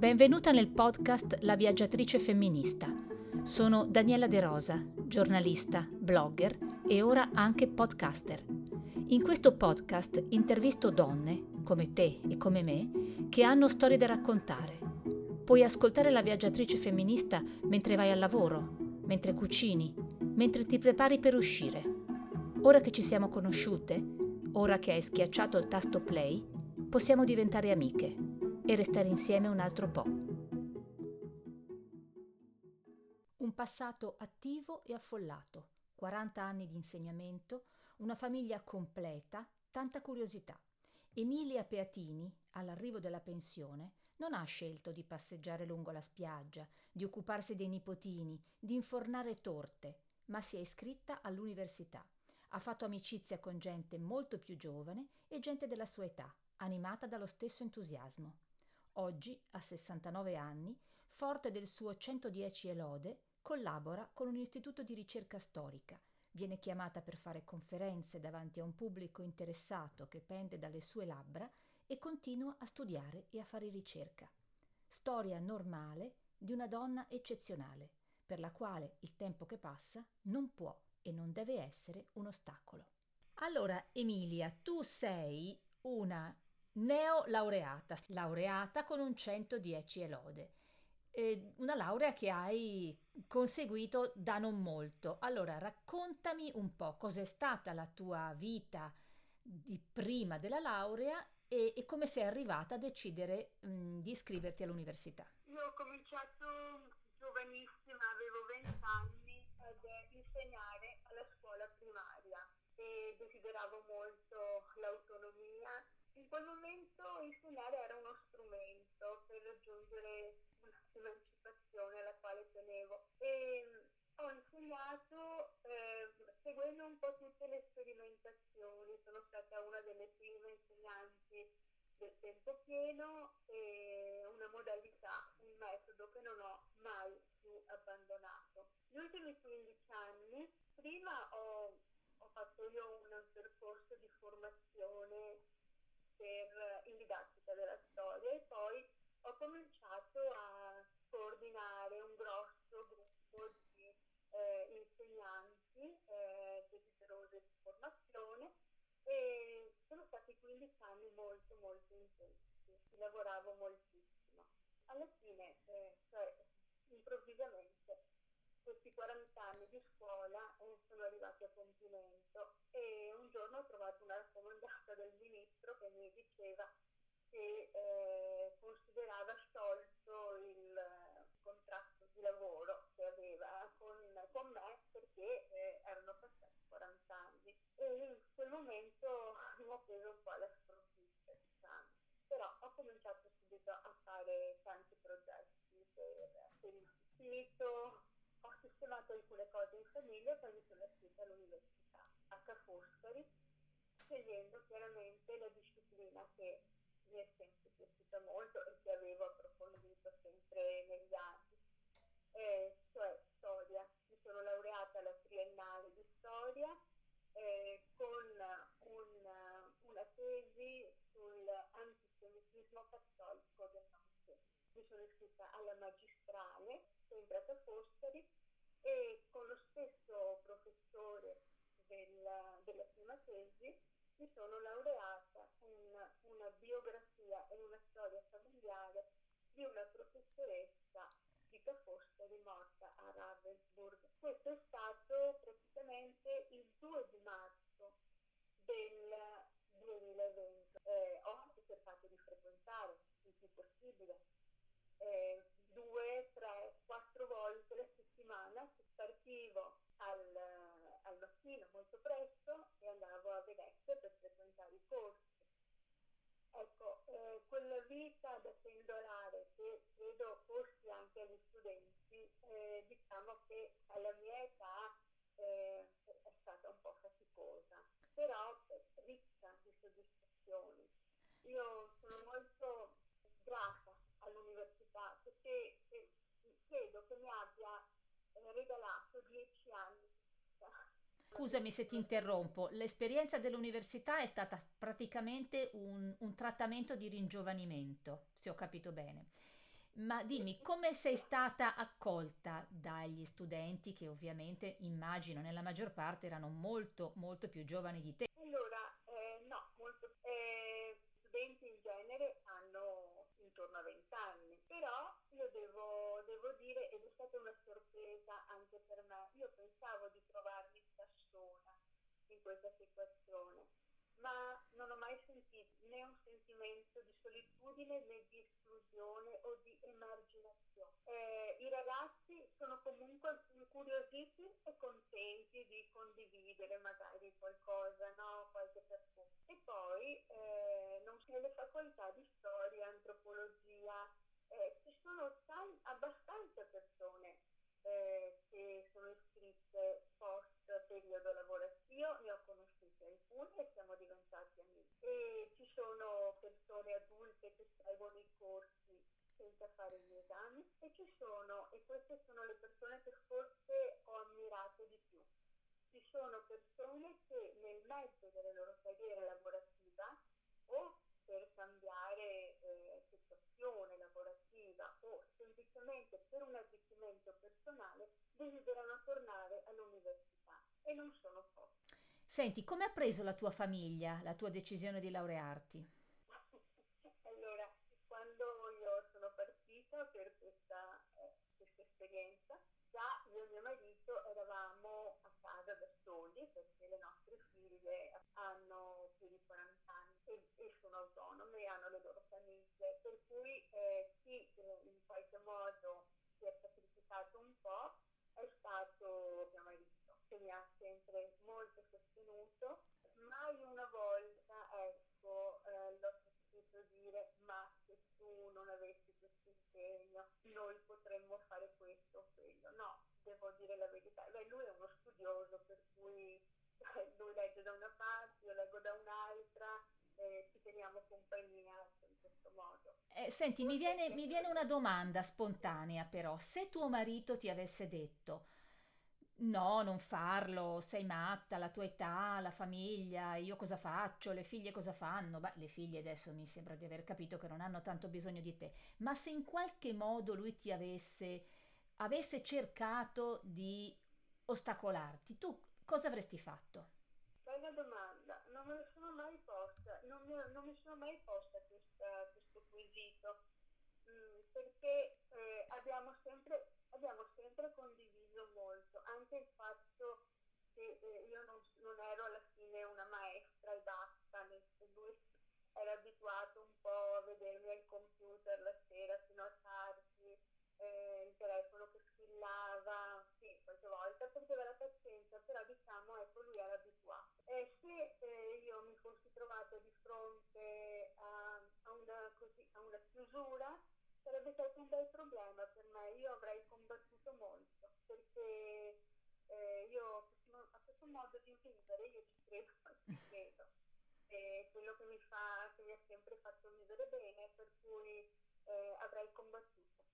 Benvenuta nel podcast La viaggiatrice femminista. Sono Daniela De Rosa, giornalista, blogger e ora anche podcaster. In questo podcast intervisto donne, come te e come me, che hanno storie da raccontare. Puoi ascoltare La viaggiatrice femminista mentre vai al lavoro, mentre cucini, mentre ti prepari per uscire. Ora che ci siamo conosciute, ora che hai schiacciato il tasto play, possiamo diventare amiche e restare insieme un altro po'. Un passato attivo e affollato, 40 anni di insegnamento, una famiglia completa, tanta curiosità. Emilia Peatini, all'arrivo della pensione, non ha scelto di passeggiare lungo la spiaggia, di occuparsi dei nipotini, di infornare torte, ma si è iscritta all'università. Ha fatto amicizia con gente molto più giovane e gente della sua età, animata dallo stesso entusiasmo. Oggi, a 69 anni, forte del suo 110 elode, collabora con un istituto di ricerca storica. Viene chiamata per fare conferenze davanti a un pubblico interessato che pende dalle sue labbra e continua a studiare e a fare ricerca. Storia normale di una donna eccezionale, per la quale il tempo che passa non può e non deve essere un ostacolo. Allora, Emilia, tu sei una neolaureata, laureata con un 110 elode. Eh, una laurea che hai conseguito da non molto. Allora, raccontami un po' cos'è stata la tua vita di prima della laurea e, e come sei arrivata a decidere mh, di iscriverti all'università. Io ho cominciato giovanissima, avevo 20 anni ad insegnare alla scuola primaria e desideravo molto l'autonomia in quel momento insegnare era uno strumento per raggiungere un'emancipazione alla quale tenevo e mm, ho insegnato eh, seguendo un po' tutte le sperimentazioni, sono stata una delle prime insegnanti del tempo pieno e una modalità, un metodo che non ho mai più abbandonato. Gli ultimi 15 anni, prima ho, ho fatto io un percorso di formazione per, in didattica della storia e poi ho cominciato a coordinare un grosso gruppo di eh, insegnanti eh, desiderosi di formazione e sono stati 15 anni molto molto intensi, lavoravo moltissimo. Alla fine, eh, cioè improvvisamente, questi 40 anni di scuola sono arrivati a compimento e un giorno ho trovato una raccomandata del ministro che mi diceva che eh, considerava sciolto il contratto di lavoro che aveva con, con me perché eh, erano passati 40 anni e in quel momento mi ha preso un po' la sprovvista diciamo. però ho cominciato subito a fare tanti progetti per, per il finito ho sistemato alcune cose in famiglia e poi mi sono iscritta all'università a Ca' Foscari, scegliendo chiaramente la disciplina che mi è sempre piaciuta molto e che avevo approfondito sempre negli anni, eh, cioè storia. Mi sono laureata alla triennale di storia eh, con un, una tesi sull'antisemitismo cattolico del Nord. Mi sono iscritta alla magistrale, sempre a Ca' Foscari, e con lo stesso professore della, della prima tesi mi sono laureata in una biografia e una storia familiare di una professoressa di Ca' Foscari morta a Ravensburg. Questo è stato praticamente il 2 di marzo del 2020. Eh, ho cercato di frequentare il più possibile eh, due, partivo al, al mattino molto presto e andavo a Venezia per frequentare i corsi. Ecco, eh, quella vita da pendolare che credo fossi anche agli studenti, eh, diciamo che alla mia età eh, è stata un po' faticosa, però ricca di soddisfazioni. Io sono molto grata all'università perché eh, credo che mi abbia regalato dieci anni. Scusami se ti interrompo, l'esperienza dell'università è stata praticamente un, un, trattamento di ringiovanimento, se ho capito bene. Ma dimmi, come sei stata accolta dagli studenti che ovviamente immagino nella maggior parte erano molto molto più giovani di te? Allora, eh, no, molto, eh, studenti in genere hanno intorno a 20 anni, però io devo, devo dire, ed è stata una sorpresa anche per me, io pensavo di trovarmi da sola in questa situazione, ma non ho mai sentito né un sentimento di solitudine né di esclusione o di emarginazione. Eh, I ragazzi sono comunque incuriositi e contenti di condividere magari qualcosa, no? qualche percorso. E poi eh, non nelle facoltà di storia, antropologia, eh, ci sono tan- abbastanza persone eh, che sono iscritte post periodo lavorativo, ne ho conosciute alcune e siamo diventati amici. E ci sono persone adulte che seguono i corsi senza fare gli esami e ci sono, e queste sono le persone che forse ho ammirato di più, ci sono persone che nel mezzo della loro carriera lavorativa o per cambiare eh, situazione lavorativa o semplicemente per un arricchimento personale desiderano tornare all'università e non sono pochi. Senti, come ha preso la tua famiglia la tua decisione di laurearti? allora, quando io sono partita per questa, eh, questa esperienza, già io e mio marito eravamo a casa da soli perché le nostre figlie hanno più di 40 anni e, e sono autonome, hanno le loro famiglie, per cui eh, chi eh, in qualche modo si è sacrificato un po' è stato mio marito, che mi ha sempre molto sostenuto. Mai una volta, ecco, eh, l'ho sentito dire ma se tu non avessi impegno noi potremmo fare questo o quello. No, devo dire la verità. Beh, lui è uno studioso per cui lui legge da una parte, io leggo da un'altra, eh, ci teniamo compagnia in questo modo. Eh, senti, mi viene, mi viene una domanda spontanea però. Se tuo marito ti avesse detto no, non farlo, sei matta, la tua età, la famiglia, io cosa faccio, le figlie cosa fanno? Beh, le figlie adesso mi sembra di aver capito che non hanno tanto bisogno di te, ma se in qualche modo lui ti avesse, avesse cercato di ostacolarti, tu cosa avresti fatto? Bella domanda, non me la sono mai posta, non mi, non mi sono mai posta questa, questo quesito, mm, perché eh, abbiamo, sempre, abbiamo sempre condiviso anche il fatto che eh, io non, non, ero alla fine una maestra e basta, lui era abituato un po' a vedermi al computer la sera fino a tardi, eh, il telefono che squillava, sì, qualche volta perdeva la pazienza, però diciamo ecco lui era abituato. E se eh, io mi fossi trovata di fronte a, a, una, così, a una chiusura, sarebbe stato un bel problema per me, io avrei combattuto molto, perché eh, io a questo vivere io ci credo, ci credo. È quello che mi, fa, che mi ha sempre fatto vivere bene, per cui eh, avrei combattuto.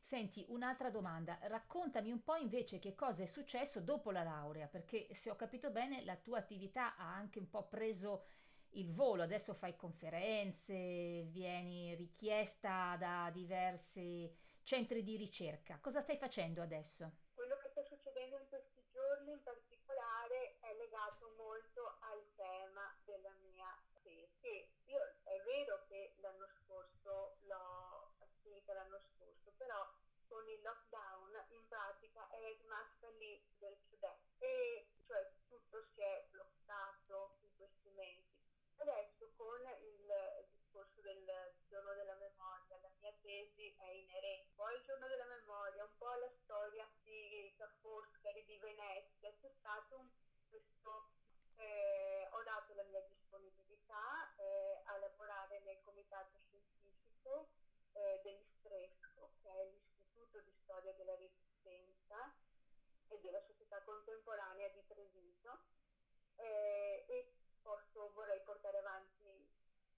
Senti, un'altra domanda, raccontami un po' invece che cosa è successo dopo la laurea, perché se ho capito bene la tua attività ha anche un po' preso il volo, adesso fai conferenze, vieni richiesta da diversi centri di ricerca. Cosa stai facendo adesso? Quello che sta succedendo in questi giorni in particolare legato molto al tema della mia tesi. Io è vero che l'anno scorso l'ho finita l'anno scorso, però con il lockdown in pratica è rimasta lì del sud-est e cioè tutto si è bloccato in questi mesi. Adesso con il discorso del giorno della memoria, la mia tesi è inerente un po' al giorno della memoria, un po' alla storia di Ca' Foscari, di Venezia, c'è stato un, questo eh, ho dato la mia disponibilità eh, a lavorare nel comitato scientifico eh, dell'ISTRESCO, che è l'Istituto di Storia della Resistenza e della Società Contemporanea di Treviso eh, e posso, vorrei portare avanti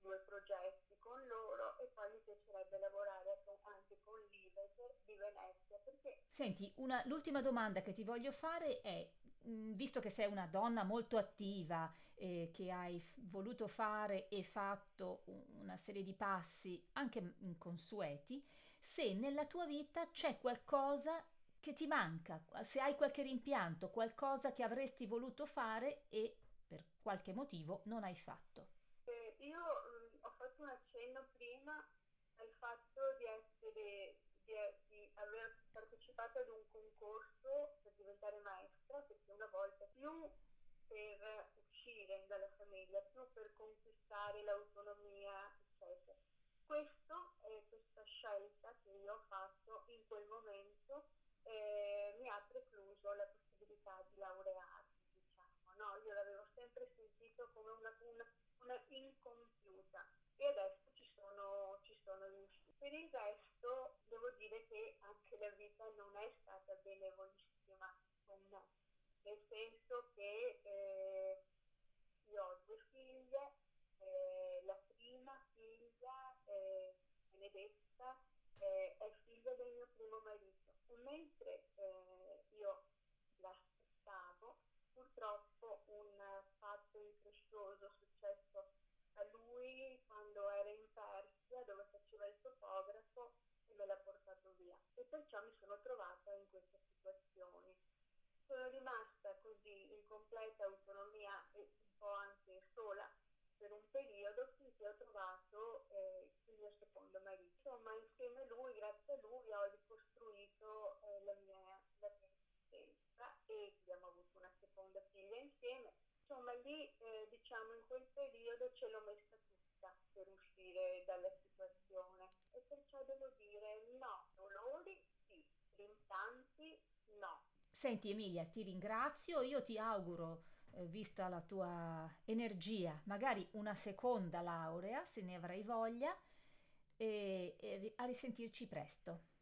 due progetti con loro e poi mi piacerebbe lavorare anche con l'IVESER di Venezia. Perché... Senti, una, l'ultima domanda che ti voglio fare è, visto che sei una donna molto attiva, eh, che hai f- voluto fare e fatto una serie di passi anche inconsueti, se nella tua vita c'è qualcosa che ti manca, se hai qualche rimpianto, qualcosa che avresti voluto fare e per qualche motivo non hai fatto. Eh, io mh, ho fatto un accenno prima al fatto di essere di, aver partecipato ad un concorso per diventare maestra, perché una volta più per uscire dalla famiglia, più per conquistare l'autonomia, eccetera. Questo, eh, questa scelta che io ho fatto in quel momento eh, mi ha precluso la possibilità di laurearmi, diciamo. No? Io l'avevo sempre sentito come una, una, una incompiuta e adesso ci sono, ci sono riuscita. Per il resto devo dire che anche la vita non è stata benevolissima con me, nel senso che eh, io ho due figlie, eh, la prima figlia, eh, Benedetta, eh, è figlia del mio primo marito. Mentre eh, io l'aspettavo, purtroppo un fatto increscioso successo a lui quando era in Persia dove faceva il fotografo l'ha portato via e perciò mi sono trovata in questa situazione. Sono rimasta così in completa autonomia e un po' anche sola per un periodo finché ho trovato eh, il mio secondo marito. Insomma, insieme a lui, grazie a lui, ho ricostruito eh, la, mia, la mia esistenza e abbiamo avuto una seconda figlia insieme. Insomma, lì, eh, diciamo, in quel periodo ce l'ho messa tutta per uscire dalla situazione e perciò devo dire no, dolori sì, rimpianti no. Senti Emilia, ti ringrazio, io ti auguro eh, vista la tua energia, magari una seconda laurea se ne avrai voglia e, e a risentirci presto.